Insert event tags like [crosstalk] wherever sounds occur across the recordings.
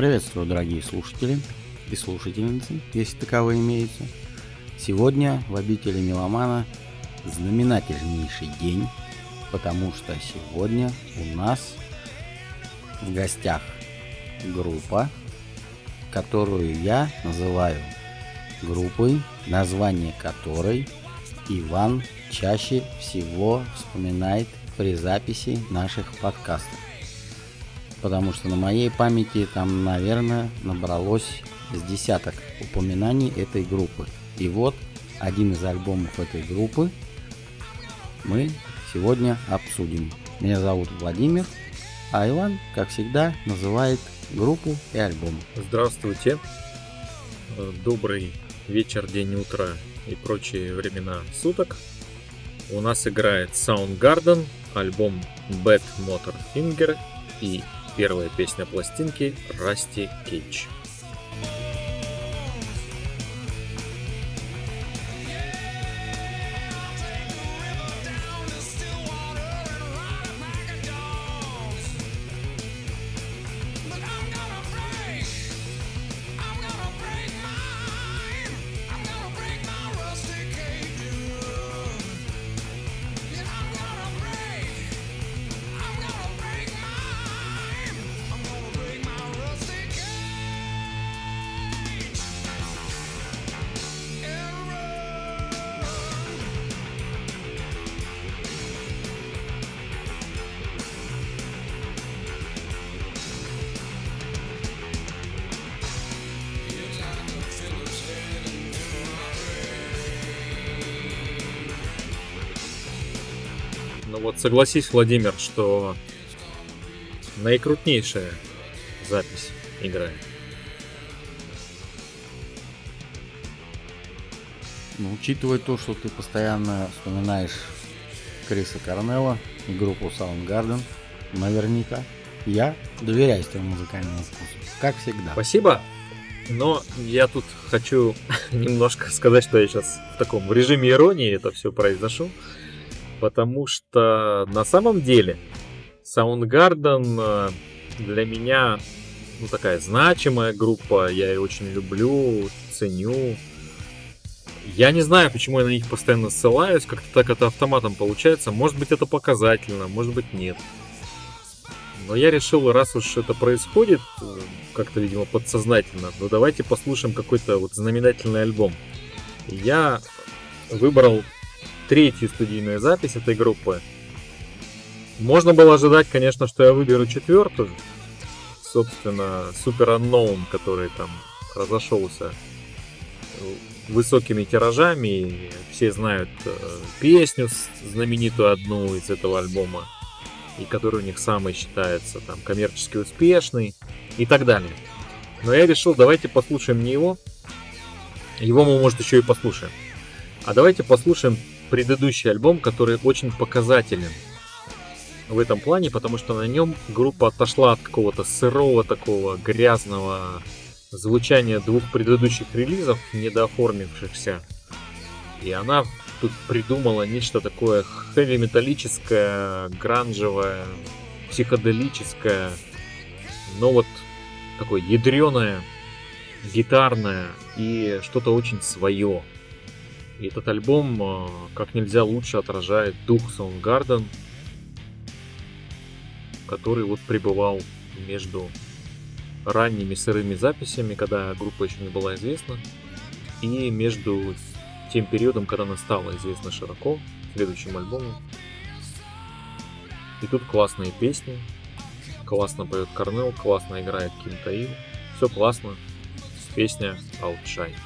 Приветствую, дорогие слушатели и слушательницы, если таковые имеются. Сегодня в обители Меломана знаменательнейший день, потому что сегодня у нас в гостях группа, которую я называю группой, название которой Иван чаще всего вспоминает при записи наших подкастов потому что на моей памяти там, наверное, набралось с десяток упоминаний этой группы. И вот один из альбомов этой группы мы сегодня обсудим. Меня зовут Владимир, а Иван, как всегда, называет группу и альбом. Здравствуйте. Добрый вечер, день, утро и прочие времена суток. У нас играет Soundgarden, альбом Bad Motor Finger и Первая песня пластинки Расти Кейдж. Ну вот согласись, Владимир, что наикрутнейшая запись играет. Ну, учитывая то, что ты постоянно вспоминаешь Криса Корнелла и группу Soundgarden, наверняка я доверяюсь твоему музыкальному вкусу, как всегда. Спасибо. Но я тут хочу [laughs] немножко сказать, что я сейчас в таком режиме иронии это все произношу. Потому что на самом деле Soundgarden э, для меня ну, такая значимая группа. Я ее очень люблю, ценю. Я не знаю, почему я на них постоянно ссылаюсь. Как-то так это автоматом получается. Может быть это показательно, может быть нет. Но я решил, раз уж это происходит, э, как-то, видимо, подсознательно, ну давайте послушаем какой-то вот знаменательный альбом. Я выбрал третью студийную запись этой группы. Можно было ожидать, конечно, что я выберу четвертую. Собственно, Super Unknown, который там разошелся высокими тиражами. Все знают э, песню знаменитую одну из этого альбома. И который у них самый считается там коммерчески успешный и так далее. Но я решил, давайте послушаем не его. Его мы, может, еще и послушаем. А давайте послушаем предыдущий альбом, который очень показателен в этом плане, потому что на нем группа отошла от какого-то сырого такого грязного звучания двух предыдущих релизов, недооформившихся. И она тут придумала нечто такое хэви-металлическое, гранжевое, психоделическое, но вот такое ядреное, гитарное и что-то очень свое. И этот альбом э, как нельзя лучше отражает дух Soundgarden, который вот пребывал между ранними сырыми записями, когда группа еще не была известна, и между тем периодом, когда она стала известна широко, следующим альбомом. И тут классные песни, классно поет Корнел, классно играет Ким Таил, все классно. Песня Outshine.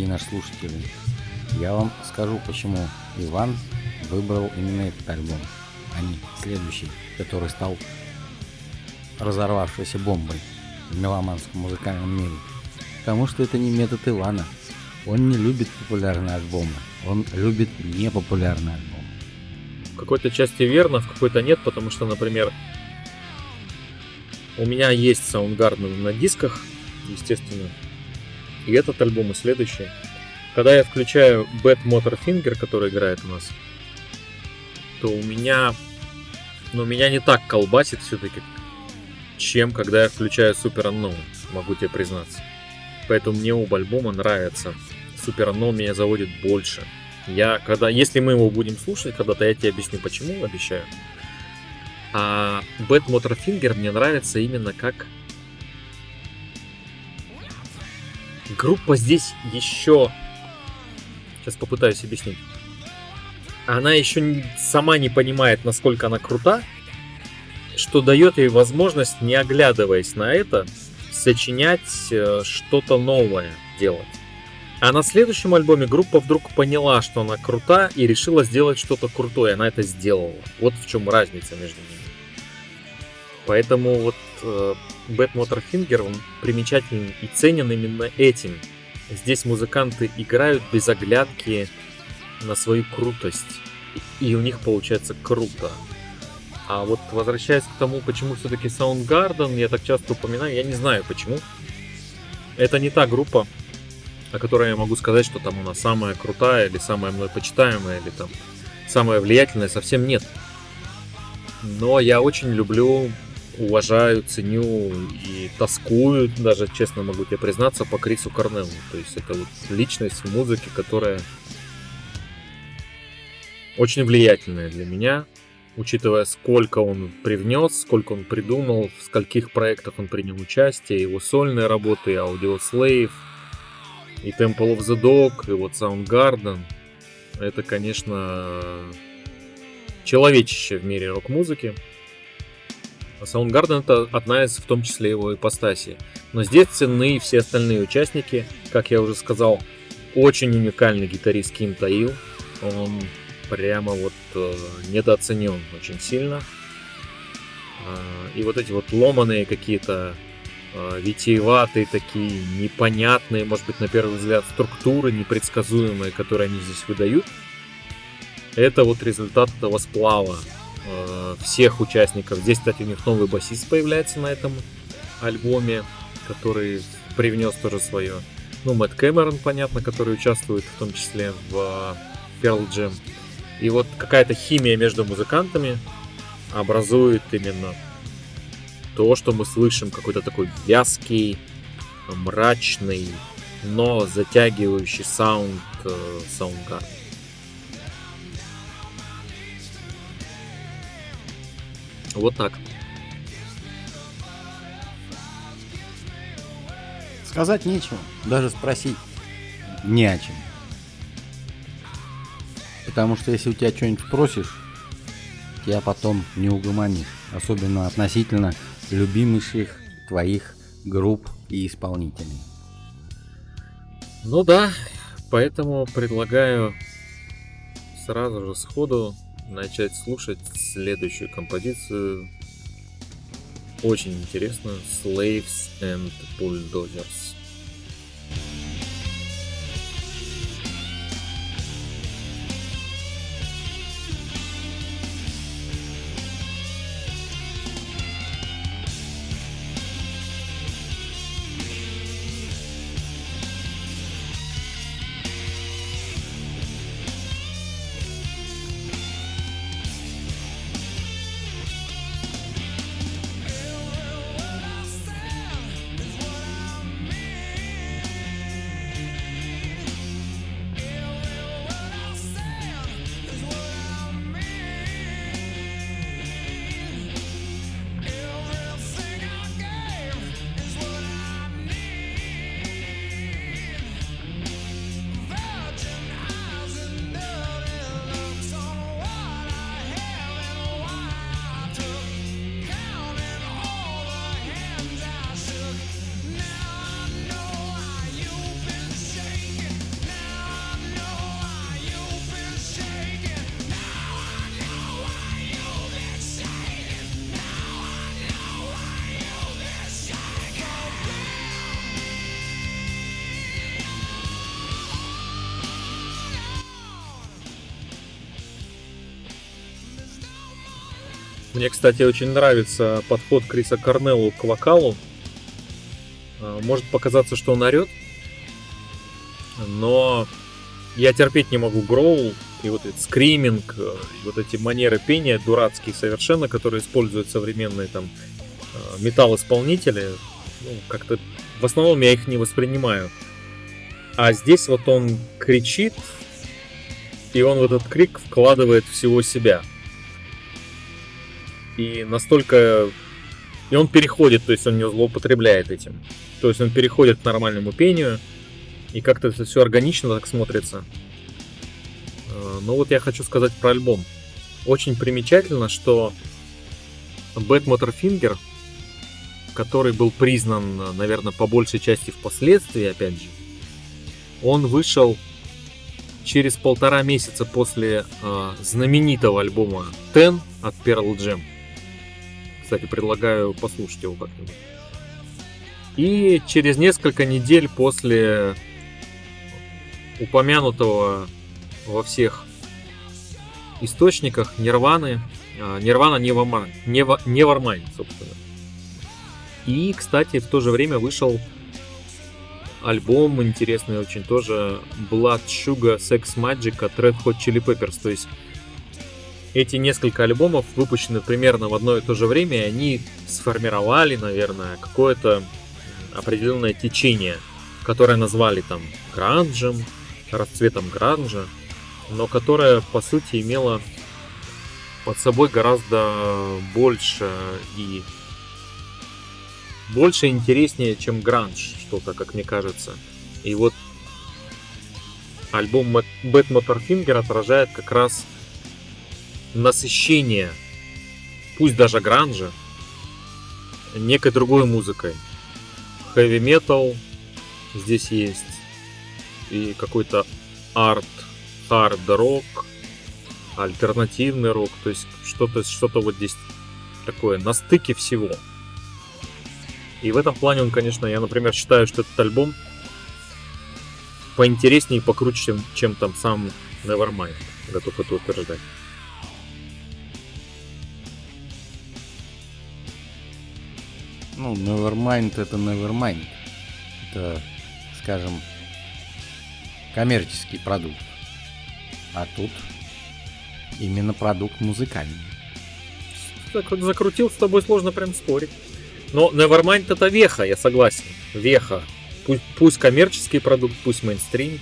Дорогие наши слушатели, я вам скажу, почему Иван выбрал именно этот альбом, а не следующий, который стал разорвавшейся бомбой в меломанском музыкальном мире. Потому что это не метод Ивана. Он не любит популярные альбомы. Он любит непопулярные альбомы. В какой-то части верно, в какой-то нет, потому что, например, у меня есть Soundgarden на дисках, естественно, и этот альбом, и следующий. Когда я включаю Bad Motor Finger, который играет у нас, то у меня, ну, меня не так колбасит все-таки, чем когда я включаю Super Unknown, могу тебе признаться. Поэтому мне оба альбома нравятся. Super Unknown меня заводит больше. Я, когда, если мы его будем слушать когда-то, я тебе объясню почему, обещаю. А Bad Motor Finger мне нравится именно как группа здесь еще... Сейчас попытаюсь объяснить. Она еще сама не понимает, насколько она крута, что дает ей возможность, не оглядываясь на это, сочинять э, что-то новое делать. А на следующем альбоме группа вдруг поняла, что она крута и решила сделать что-то крутое. Она это сделала. Вот в чем разница между ними. Поэтому вот Bad Motorfinger, он примечателен и ценен именно этим. Здесь музыканты играют без оглядки на свою крутость. И у них получается круто. А вот возвращаясь к тому, почему все-таки Soundgarden, я так часто упоминаю, я не знаю почему. Это не та группа, о которой я могу сказать, что там она самая крутая, или самая мной почитаемая, или там самая влиятельная, совсем нет. Но я очень люблю, уважаю, ценю и тоскую, даже честно могу тебе признаться, по Крису Корнеллу. То есть это вот личность в музыке, которая очень влиятельная для меня, учитывая, сколько он привнес, сколько он придумал, в скольких проектах он принял участие, его сольные работы, Audio Slave, и Temple of the Dog, и вот Soundgarden. Это, конечно, человечище в мире рок-музыки. А Soundgarden это одна из, в том числе, его ипостаси. Но здесь ценны все остальные участники. Как я уже сказал, очень уникальный гитарист Ким Таил. Он прямо вот э, недооценен очень сильно. Э, и вот эти вот ломаные какие-то э, витиеватые такие, непонятные, может быть, на первый взгляд, структуры непредсказуемые, которые они здесь выдают. Это вот результат этого сплава э, всех участников. Здесь, кстати, у них новый басист появляется на этом альбоме, который привнес тоже свое. Ну, Мэтт Кэмерон, понятно, который участвует в том числе в Pearl Jam. И вот какая-то химия между музыкантами образует именно то, что мы слышим, какой-то такой вязкий, мрачный, но затягивающий саунд э. Вот так. Сказать нечего, даже спросить не о чем. Потому что если у тебя что-нибудь спросишь, тебя потом не угомонишь. Особенно относительно любимейших твоих групп и исполнителей. Ну да, поэтому предлагаю сразу же сходу начать слушать следующую композицию. Очень интересную. Slaves and Bulldozers. Мне, кстати, очень нравится подход Криса Корнеллу к вокалу. А, может показаться, что он орет, но я терпеть не могу гроул и вот этот скриминг, э, вот эти манеры пения дурацкие совершенно, которые используют современные там э, металл-исполнители. Ну, как-то в основном я их не воспринимаю. А здесь вот он кричит, и он в этот крик вкладывает всего себя. И настолько... И он переходит, то есть он не злоупотребляет этим. То есть он переходит к нормальному пению, и как-то это все органично так смотрится. Э, ну вот я хочу сказать про альбом. Очень примечательно, что Bad Motorfinger, который был признан, наверное, по большей части впоследствии, опять же, он вышел через полтора месяца после э, знаменитого альбома Ten от Pearl Jam. Кстати, предлагаю послушать его как-нибудь. И через несколько недель после упомянутого во всех источниках Нирваны, Нирвана Nevermind, собственно. И, кстати, в то же время вышел альбом интересный очень тоже Blood Sugar Sex Magic от Red Hot Chili Peppers. То есть эти несколько альбомов выпущены примерно в одно и то же время, и они сформировали, наверное, какое-то определенное течение, которое назвали там гранжем, расцветом гранжа, но которое по сути имело под собой гораздо больше и больше интереснее, чем гранж, что-то, как мне кажется. И вот альбом Bad Motorfinger отражает как раз насыщение, пусть даже гранжа, некой другой музыкой. Metal здесь есть, и какой-то арт, хард рок, альтернативный рок, то есть что-то что вот здесь такое на стыке всего. И в этом плане он, конечно, я, например, считаю, что этот альбом поинтереснее и покруче, чем, чем там сам Nevermind. Готов это утверждать. Ну, Nevermind это Nevermind. Это, скажем, коммерческий продукт. А тут именно продукт музыкальный. Так вот закрутил, с тобой сложно прям спорить. Но Nevermind это веха, я согласен. Веха. Пусть, пусть коммерческий продукт, пусть мейнстрим,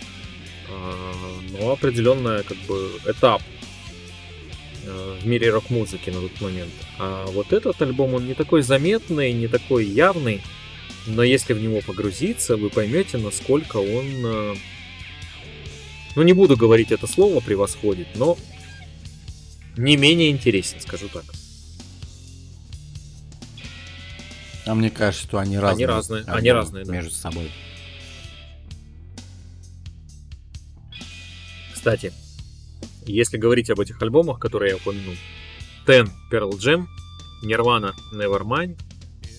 а, но определенный как бы этап в мире рок-музыки на тот момент. А вот этот альбом, он не такой заметный, не такой явный, но если в него погрузиться, вы поймете, насколько он а, ну, не буду говорить это слово, превосходит, но не менее интересен, скажу так. А мне кажется, что они разные. Они разные, они разные, да. Между собой. Кстати, если говорить об этих альбомах, которые я упомянул, Ten Pearl Jam, Nirvana Nevermind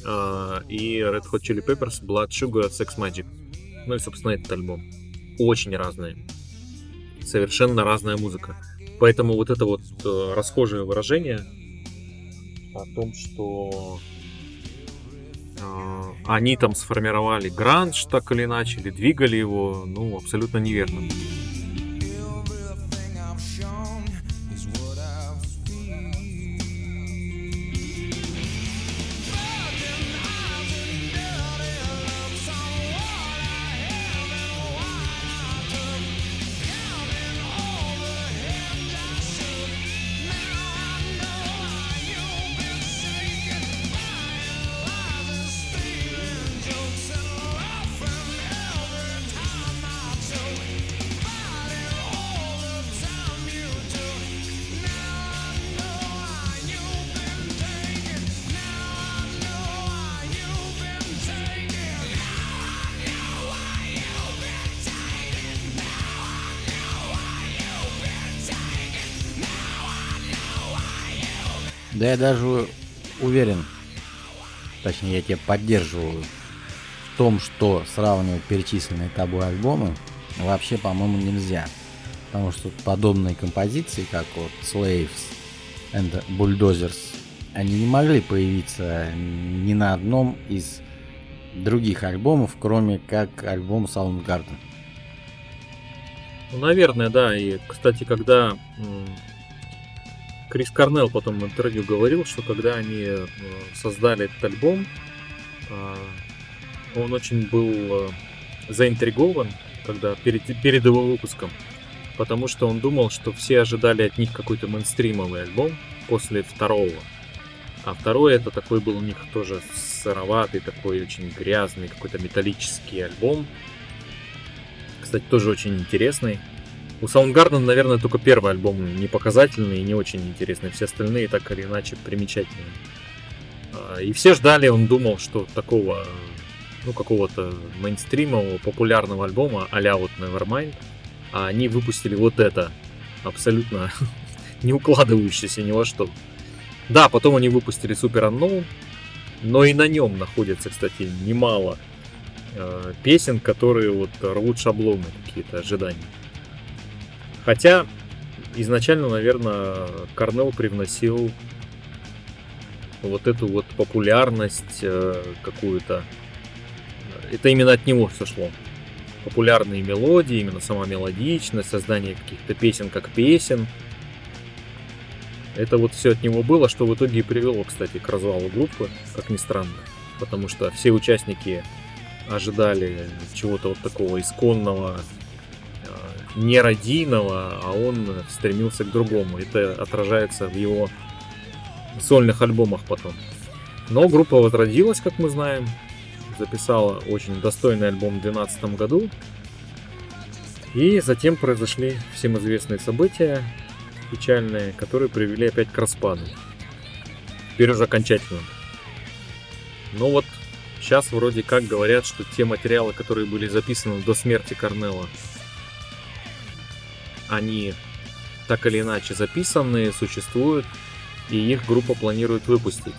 э, и Red Hot Chili Peppers Blood Sugar Sex Magic. Ну и, собственно, этот альбом. Очень разные совершенно разная музыка. Поэтому вот это вот э, расхожее выражение о том, что э, они там сформировали гранж так или иначе, или двигали его, ну, абсолютно неверно. Да я даже уверен, точнее я тебя поддерживаю в том, что сравнивать перечисленные тобой альбомы вообще, по-моему, нельзя. Потому что подобные композиции, как вот Slaves and Bulldozers они не могли появиться ни на одном из других альбомов, кроме как альбом Soundgarden. Ну, наверное, да. И, кстати, когда Крис Корнелл потом в интервью говорил, что когда они э, создали этот альбом, а, он очень был э, заинтригован, когда перед, перед его выпуском, потому что он думал, что все ожидали от них какой-то мейнстримовый альбом после второго. А второй это такой был у них тоже сыроватый, такой очень грязный, какой-то металлический альбом. Кстати, тоже очень интересный. У Soundgarden, наверное, только первый альбом не показательный и не очень интересный. Все остальные так или иначе примечательные. А, и все ждали, он думал, что такого, ну, какого-то мейнстримового, популярного альбома а вот Nevermind, а они выпустили вот это, абсолютно [laughs] не укладывающееся ни во что. Да, потом они выпустили Super Unknown, но и на нем находится, кстати, немало э, песен, которые вот рвут шаблоны какие-то ожидания. Хотя изначально, наверное, Корнелл привносил вот эту вот популярность э, какую-то. Это именно от него все шло. Популярные мелодии, именно сама мелодичность, создание каких-то песен как песен. Это вот все от него было, что в итоге и привело, кстати, к развалу группы, как ни странно. Потому что все участники ожидали чего-то вот такого исконного, нерадийного, а он стремился к другому. Это отражается в его сольных альбомах потом. Но группа возродилась, как мы знаем, записала очень достойный альбом в 2012 году. И затем произошли всем известные события печальные, которые привели опять к распаду. Теперь уже окончательно. Ну вот, сейчас вроде как говорят, что те материалы, которые были записаны до смерти Корнелла, они так или иначе записаны, существуют, и их группа планирует выпустить.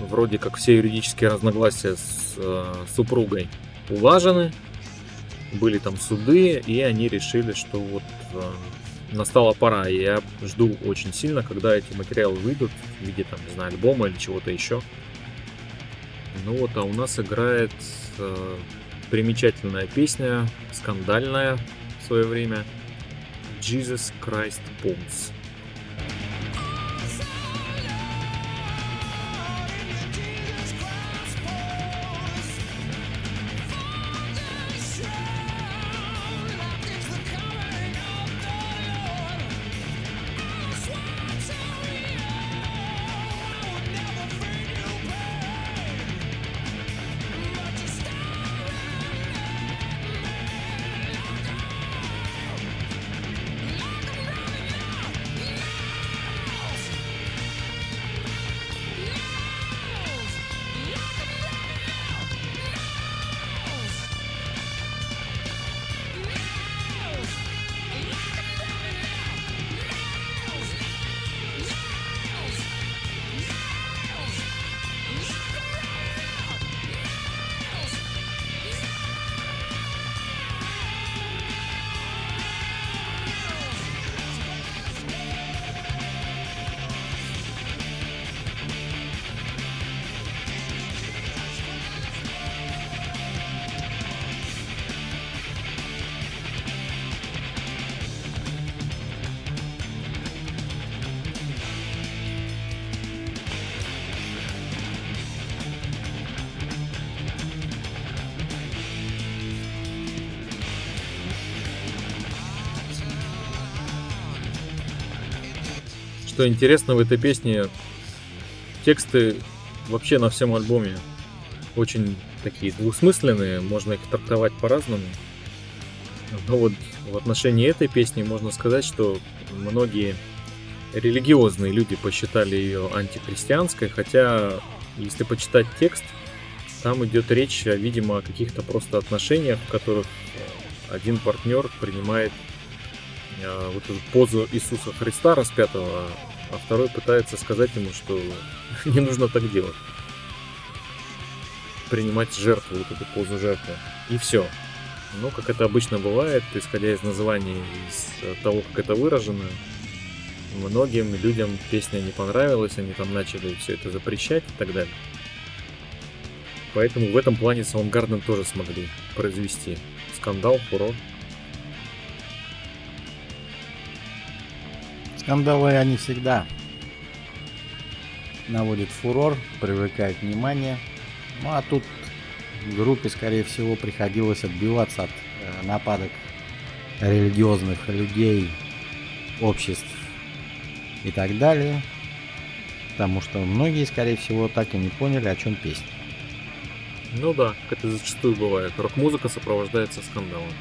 Вроде как все юридические разногласия с э, супругой улажены, были там суды, и они решили, что вот э, настала пора. И я жду очень сильно, когда эти материалы выйдут в виде там, не знаю, альбома или чего-то еще. Ну вот, а у нас играет э, примечательная песня, скандальная в свое время – Jesus Christ Pulse. Что интересно в этой песне, тексты вообще на всем альбоме очень такие двусмысленные, можно их трактовать по-разному. Но вот в отношении этой песни можно сказать, что многие религиозные люди посчитали ее антихристианской, хотя если почитать текст, там идет речь, видимо, о каких-то просто отношениях, в которых один партнер принимает вот эту позу Иисуса Христа распятого, а второй пытается сказать ему, что [laughs] не нужно так делать. Принимать жертву, вот эту позу жертвы. И все. Но, как это обычно бывает, исходя из названия, из того, как это выражено, многим людям песня не понравилась, они там начали все это запрещать и так далее. Поэтому в этом плане Soundgarden тоже смогли произвести скандал, фурор. Скандалы они всегда наводят фурор, привлекают внимание. Ну а тут группе, скорее всего, приходилось отбиваться от э, нападок религиозных людей, обществ и так далее. Потому что многие, скорее всего, так и не поняли, о чем песня. Ну да, как это зачастую бывает. Рок-музыка сопровождается скандалом.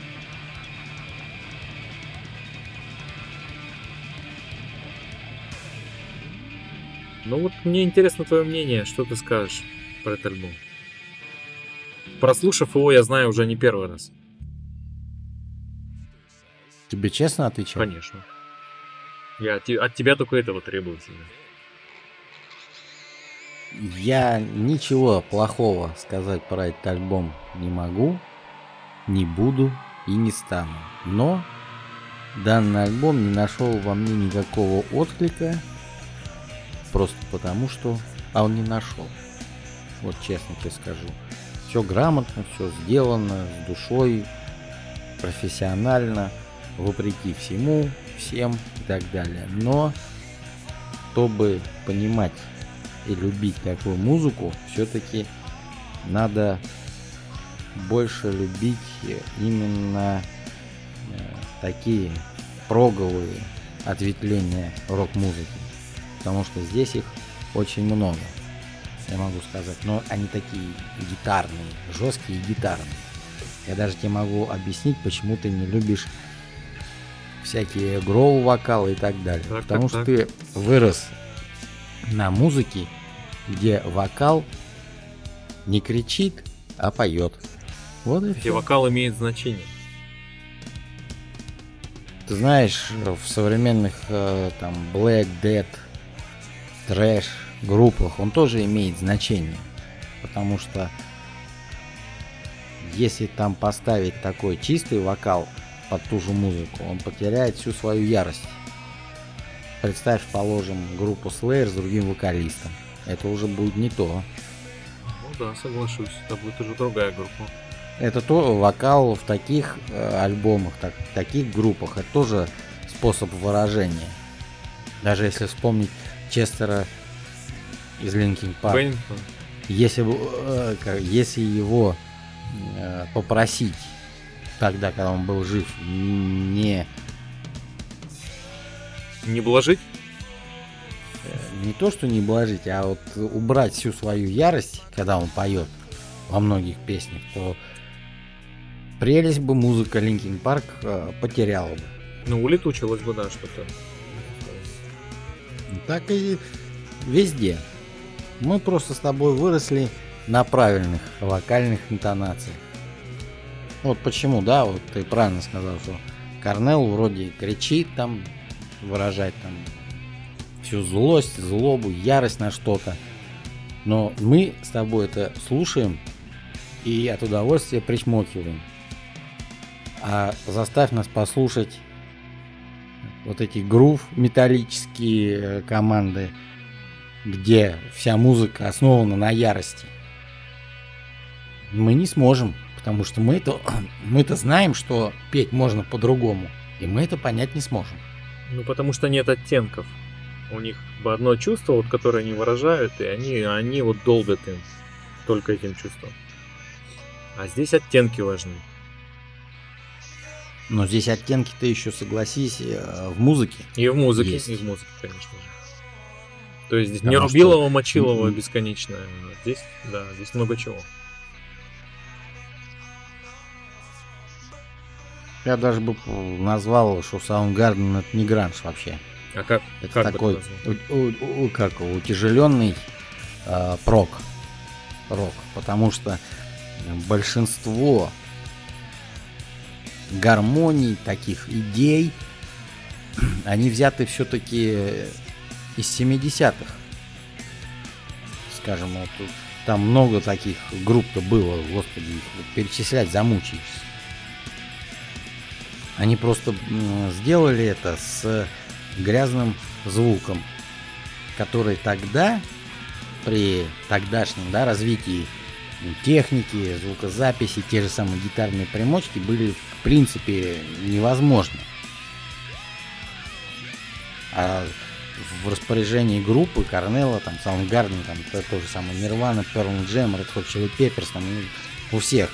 Ну вот мне интересно твое мнение, что ты скажешь про этот альбом? Прослушав его, я знаю уже не первый раз. Тебе честно отвечаю? Конечно. Я от, от тебя только этого требую всегда. Я ничего плохого сказать про этот альбом не могу, не буду и не стану. Но данный альбом не нашел во мне никакого отклика, просто потому что... А он не нашел. Вот честно тебе скажу. Все грамотно, все сделано, с душой, профессионально, вопреки всему, всем и так далее. Но, чтобы понимать и любить такую музыку, все-таки надо больше любить именно э, такие проговые ответвления рок-музыки. Потому что здесь их очень много, я могу сказать. Но они такие гитарные, жесткие гитарные. Я даже тебе могу объяснить, почему ты не любишь всякие гроу вокалы и так далее. Так, Потому так, что так. ты вырос на музыке, где вокал не кричит, а поет. Вот и все. вокал имеет значение. Ты знаешь, в современных э, там Black Dead, трэш группах он тоже имеет значение. Потому что если там поставить такой чистый вокал под ту же музыку, он потеряет всю свою ярость. Представь, положим, группу Slayer с другим вокалистом. Это уже будет не то. Ну да, соглашусь. Это будет уже другая группа. Это то вокал в таких э, альбомах, так, таких группах, это тоже способ выражения. Даже если вспомнить Честера из Park. Беннингтон. Если, э, если его э, попросить тогда, когда он был жив, не не блажить? Не то, что не блажить, а вот убрать всю свою ярость, когда он поет во многих песнях, то прелесть бы музыка Linkin Park э, потеряла бы. Ну, улетучилась бы, да, что-то. Так и везде. Мы просто с тобой выросли на правильных вокальных интонациях. Вот почему, да, вот ты правильно сказал, что Корнел вроде кричит там, выражать там всю злость, злобу, ярость на что-то. Но мы с тобой это слушаем и от удовольствия причмокиваем. А заставь нас послушать вот эти грув металлические э, команды, где вся музыка основана на ярости. Мы не сможем. Потому что мы это, [clears throat] мы это знаем, что петь можно по-другому. И мы это понять не сможем. Ну, потому что нет оттенков. У них одно чувство, вот, которое они выражают, и они, они вот долбят им только этим чувством. А здесь оттенки важны. Но здесь оттенки-то еще, согласись, э, в музыке. И в музыке, есть. и в музыке, конечно же. То есть здесь Потому не Рубилова, что... Мочилова бесконечно. Здесь, да, здесь много чего. Я даже бы назвал, что Soundgarden это не гранж вообще. А как? Это как такой, у, у, у, как утяжеленный э, прок, рок, потому что большинство гармоний, таких идей, [clears throat] они взяты все-таки из 70-х. Скажем, вот там много таких групп-то было, господи, их перечислять замучаешься. Они просто сделали это с грязным звуком, который тогда, при тогдашнем да, развитии техники, звукозаписи, те же самые гитарные примочки были принципе невозможны. А в распоряжении группы Корнелла, там, Soundgarden, там, то, то же самое Nirvana, Pearl Jam, Red Hot Chili Peppers, там, у всех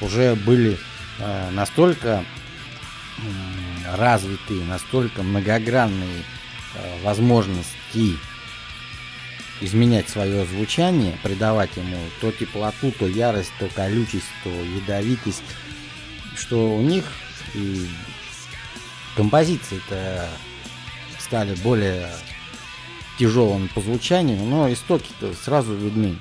уже были э, настолько э, развитые, настолько многогранные э, возможности изменять свое звучание, придавать ему то теплоту, то ярость, то колючесть, то ядовитость, что у них и композиции-то стали более тяжелыми по звучанию, но истоки-то сразу видны.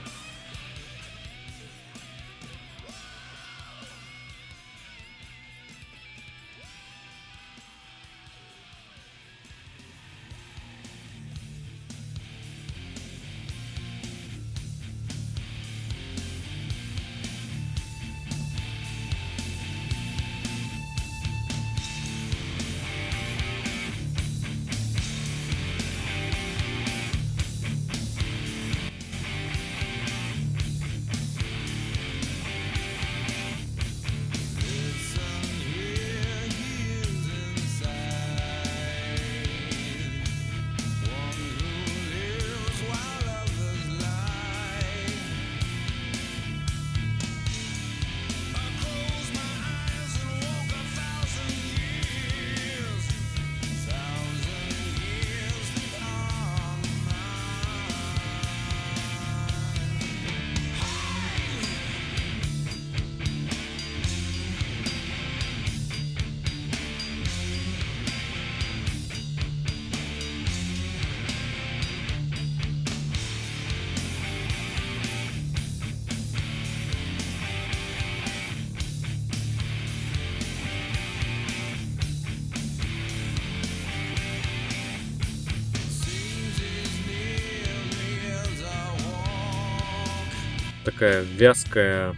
Такая вязкая,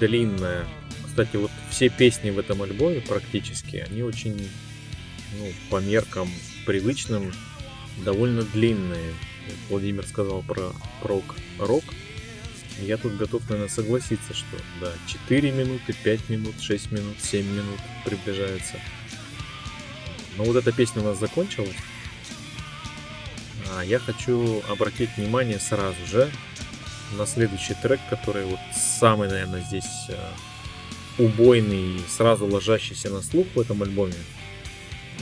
длинная. Кстати, вот все песни в этом альбоме практически, они очень, ну, по меркам привычным, довольно длинные. Владимир сказал про прок рок. Я тут готов, наверное, согласиться, что да, 4 минуты, 5 минут, 6 минут, 7 минут приближается. Но вот эта песня у нас закончилась. А я хочу обратить внимание сразу же на следующий трек, который вот самый, наверное, здесь э, убойный и сразу ложащийся на слух в этом альбоме.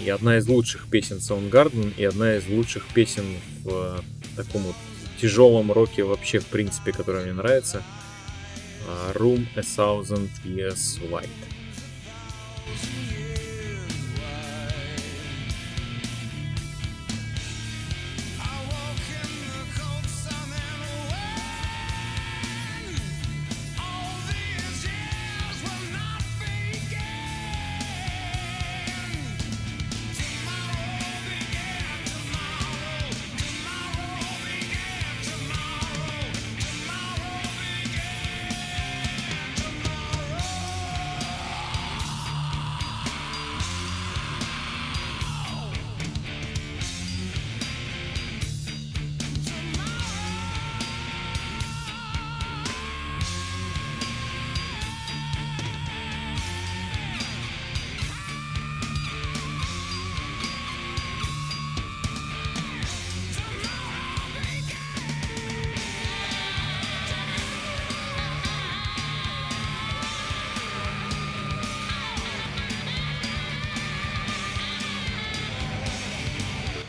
И одна из лучших песен Soundgarden, и одна из лучших песен в э, таком вот тяжелом роке вообще, в принципе, которая мне нравится. Э, Room a Thousand Years White.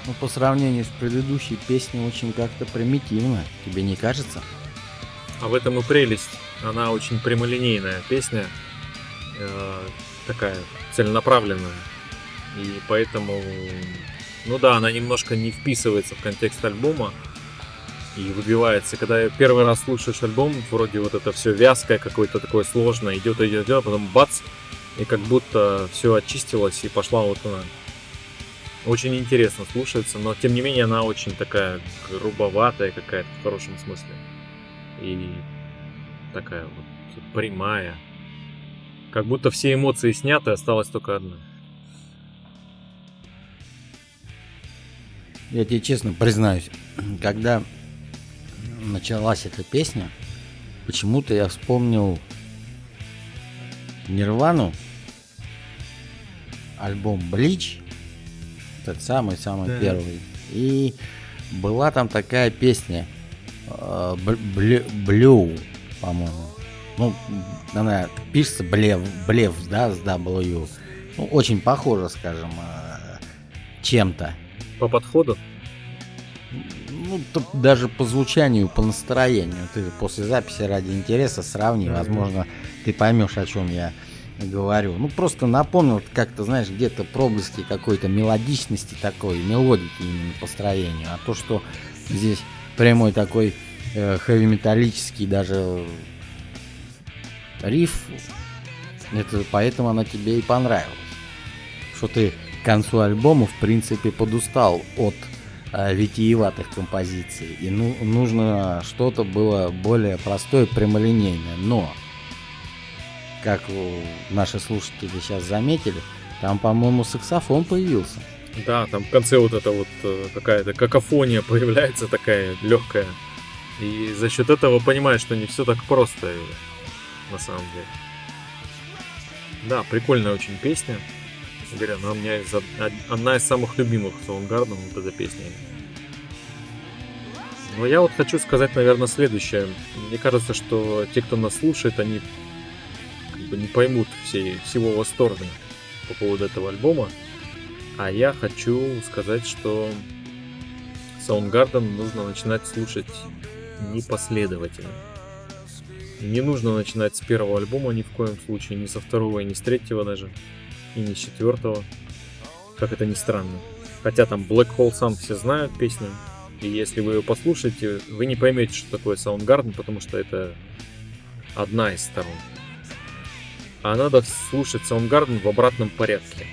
Ну, по сравнению с предыдущей песней очень как-то примитивно, тебе не кажется? А в этом и прелесть. Она очень прямолинейная песня, э, такая целенаправленная. И поэтому, ну да, она немножко не вписывается в контекст альбома и выбивается. Когда первый раз слушаешь альбом, вроде вот это все вязкое, какое-то такое сложное, идет, идет, идет, а потом бац, и как будто все очистилось и пошла вот она очень интересно слушается, но тем не менее она очень такая грубоватая какая-то в хорошем смысле. И такая вот прямая. Как будто все эмоции сняты, осталась только одна. Я тебе честно признаюсь, когда началась эта песня, почему-то я вспомнил Нирвану, альбом Блич, этот самый-самый Да. первый. И была там такая песня э, Бл- Блю, по-моему. Ну, она пишется Блев, Блев, да, с W. Ну, очень похоже, скажем, э, чем-то. По подходу? Ну, даже по звучанию, по настроению. Ты после записи ради интереса сравни, Мгм. возможно, ты поймешь, о чем я говорю. Ну, просто напомнил как-то, знаешь, где-то проблески какой-то мелодичности такой, мелодики именно построению. А то, что здесь прямой такой э, хэви-металлический даже риф, это поэтому она тебе и понравилась. Что ты к концу альбома, в принципе, подустал от э, витиеватых композиций. И ну, нужно что-то было более простое, прямолинейное. Но, как наши слушатели сейчас заметили, там, по-моему, саксофон появился. Да, там в конце вот эта вот э, какая-то какофония появляется такая легкая. И за счет этого понимаешь, что не все так просто э, на самом деле. Да, прикольная очень песня. Говоря, она у меня из, од- одна из самых любимых Soundgarden, вот эта песня. Но я вот хочу сказать, наверное, следующее. Мне кажется, что те, кто нас слушает, они бы не поймут всей, всего восторга по поводу этого альбома. А я хочу сказать, что Soundgarden нужно начинать слушать непоследовательно. Не нужно начинать с первого альбома ни в коем случае, ни со второго, и ни с третьего даже, и ни с четвертого. Как это ни странно. Хотя там Black Hole Sun все знают песню, и если вы ее послушаете, вы не поймете, что такое Soundgarden, потому что это одна из сторон. А надо слушать Soundgarden в обратном порядке.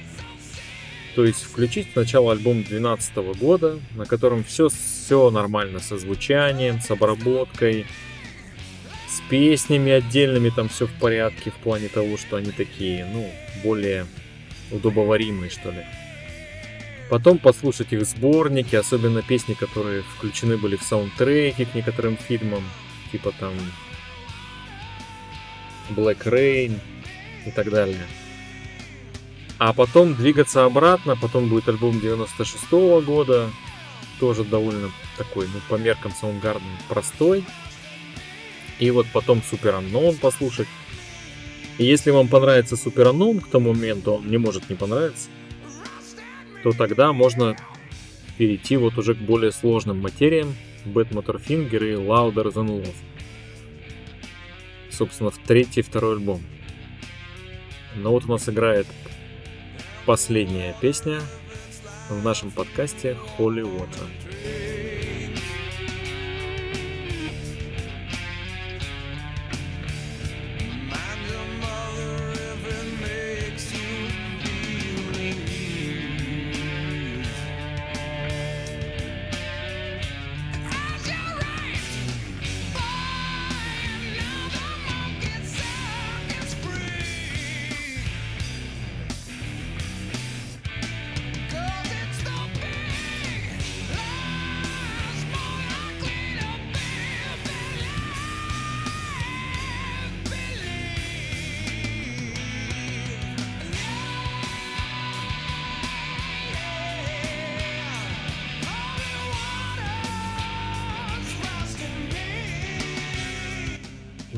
То есть включить сначала альбом 2012 года, на котором все, все нормально со звучанием, с обработкой, с песнями отдельными, там все в порядке в плане того, что они такие, ну, более удобоваримые, что ли. Потом послушать их сборники, особенно песни, которые включены были в саундтреки к некоторым фильмам, типа там Black Rain и так далее. А потом двигаться обратно, потом будет альбом 96 года, тоже довольно такой, ну, по меркам Soundgarden простой. И вот потом Super Unknown послушать. И если вам понравится Super Unknown к тому моменту, он не может не понравиться, то тогда можно перейти вот уже к более сложным материям Bad Motorfinger и Louder Than Love. Собственно, в третий второй альбом. Но вот у нас играет последняя песня в нашем подкасте Holy Water.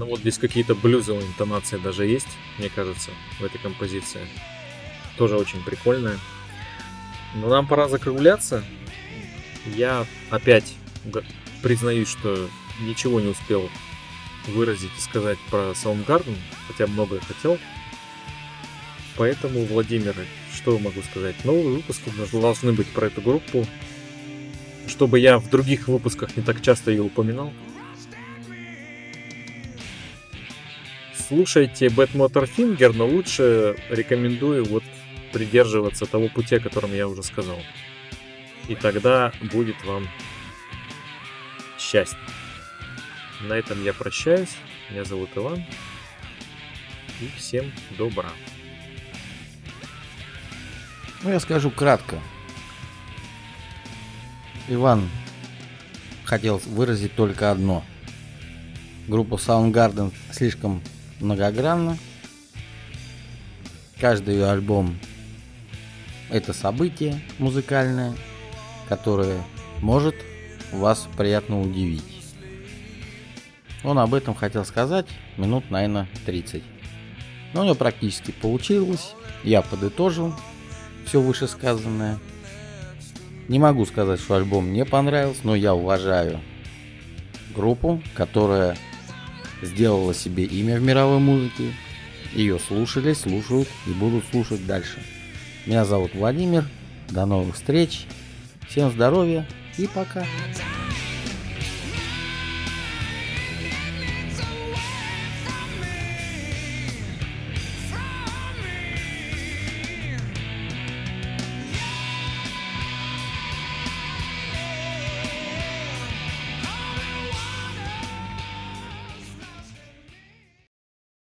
Вот здесь какие-то блюзовые интонации даже есть, мне кажется, в этой композиции. Тоже очень прикольная. Но нам пора закругляться. Я опять признаюсь, что ничего не успел выразить и сказать про Soundgarden, хотя многое хотел. Поэтому, Владимир, что могу сказать? Новые выпуски должны быть про эту группу. Чтобы я в других выпусках не так часто ее упоминал. Слушайте Bad Motorfinger, но лучше рекомендую вот придерживаться того пути, о котором я уже сказал. И тогда будет вам счастье. На этом я прощаюсь. Меня зовут Иван. И всем добра. Ну, я скажу кратко. Иван хотел выразить только одно. Группа Soundgarden слишком многогранна. Каждый ее альбом это событие музыкальное, которое может вас приятно удивить. Он об этом хотел сказать минут, наверное, 30. Но у него практически получилось. Я подытожил все вышесказанное. Не могу сказать, что альбом мне понравился, но я уважаю группу, которая сделала себе имя в мировой музыке. Ее слушали, слушают и будут слушать дальше. Меня зовут Владимир. До новых встреч. Всем здоровья и пока.